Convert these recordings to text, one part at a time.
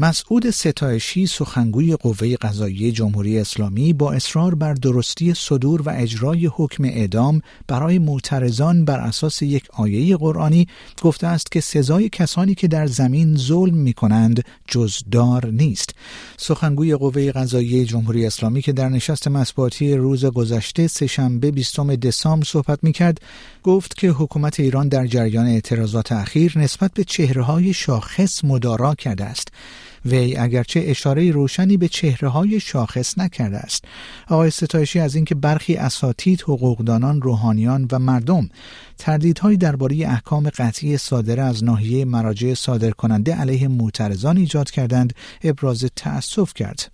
مسعود ستایشی سخنگوی قوه قضایی جمهوری اسلامی با اصرار بر درستی صدور و اجرای حکم اعدام برای معترضان بر اساس یک آیه قرآنی گفته است که سزای کسانی که در زمین ظلم می کنند جزدار نیست. سخنگوی قوه قضایی جمهوری اسلامی که در نشست مطبوعاتی روز گذشته سهشنبه 20 دسامبر صحبت می کرد گفت که حکومت ایران در جریان اعتراضات اخیر نسبت به چهره شاخص مدارا کرده است. وی اگرچه اشاره روشنی به چهره های شاخص نکرده است. آقای ستایشی از اینکه برخی اساتید حقوقدانان روحانیان و مردم تردیدهایی درباره احکام قطعی صادره از ناحیه مراجع صادر کننده علیه معترضان ایجاد کردند ابراز تأسف کرد.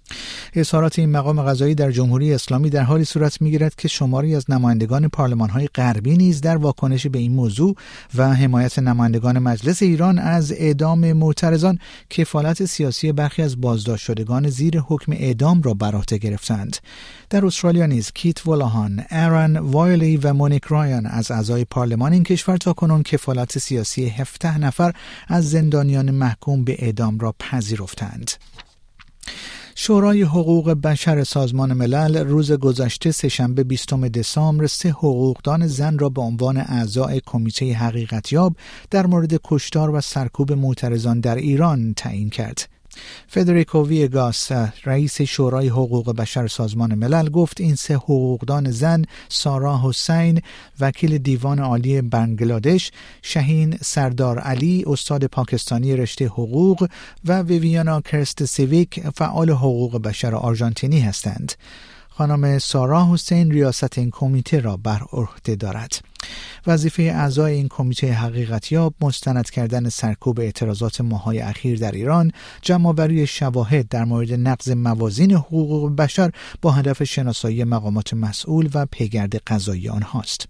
اظهارات این مقام قضایی در جمهوری اسلامی در حالی صورت می‌گیرد که شماری از نمایندگان پارلمان های غربی نیز در واکنش به این موضوع و حمایت نمایندگان مجلس ایران از اعدام معترضان کفالت سیاسی برخی از بازداشت شدگان زیر حکم اعدام را بر عهده گرفتند در استرالیا نیز کیت ولاهان، ارن وایلی و مونیک رایان از اعضای پارلمان این کشور تا کنون کفالت سیاسی 17 نفر از زندانیان محکوم به اعدام را پذیرفتند. شورای حقوق بشر سازمان ملل روز گذشته سهشنبه 20 دسامبر سه حقوقدان زن را به عنوان اعضای کمیته حقیقتیاب در مورد کشتار و سرکوب معترضان در ایران تعیین کرد. فدریکو ویگاس رئیس شورای حقوق بشر سازمان ملل گفت این سه حقوقدان زن سارا حسین وکیل دیوان عالی بنگلادش شهین سردار علی استاد پاکستانی رشته حقوق و ویویانا کرست سیویک فعال حقوق بشر آرژانتینی هستند. خانم سارا حسین ریاست این کمیته را بر عهده دارد. وظیفه اعضای این کمیته حقیقتیاب مستند کردن سرکوب اعتراضات ماهای اخیر در ایران جمعآوری شواهد در مورد نقض موازین حقوق بشر با هدف شناسایی مقامات مسئول و پیگرد قضایی آنهاست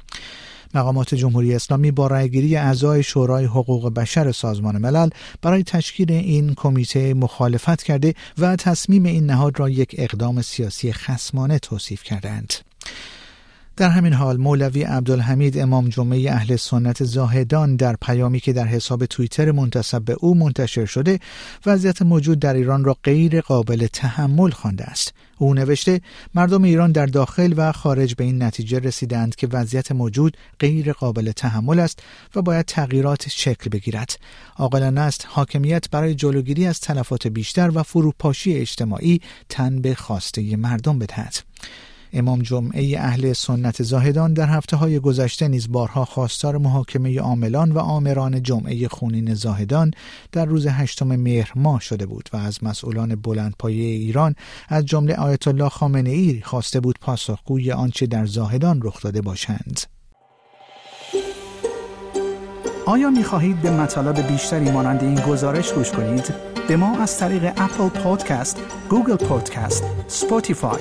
مقامات جمهوری اسلامی با رأیگیری اعضای شورای حقوق بشر سازمان ملل برای تشکیل این کمیته مخالفت کرده و تصمیم این نهاد را یک اقدام سیاسی خسمانه توصیف کردند. در همین حال مولوی عبدالحمید امام جمعه اهل سنت زاهدان در پیامی که در حساب توییتر منتصب به او منتشر شده وضعیت موجود در ایران را غیر قابل تحمل خوانده است. او نوشته مردم ایران در داخل و خارج به این نتیجه رسیدند که وضعیت موجود غیر قابل تحمل است و باید تغییرات شکل بگیرد. عاقلانه است حاکمیت برای جلوگیری از تلفات بیشتر و فروپاشی اجتماعی تن به خواسته مردم بدهد. امام جمعه اهل سنت زاهدان در هفته های گذشته نیز بارها خواستار محاکمه عاملان و آمران جمعه خونین زاهدان در روز هشتم مهر ماه شده بود و از مسئولان بلندپایه ایران از جمله آیت الله خامنه ای خواسته بود پاسخگوی آنچه در زاهدان رخ داده باشند. آیا می خواهید به مطالب بیشتری مانند این گزارش گوش کنید؟ به ما از طریق Apple Podcasts، Google Podcasts، Spotify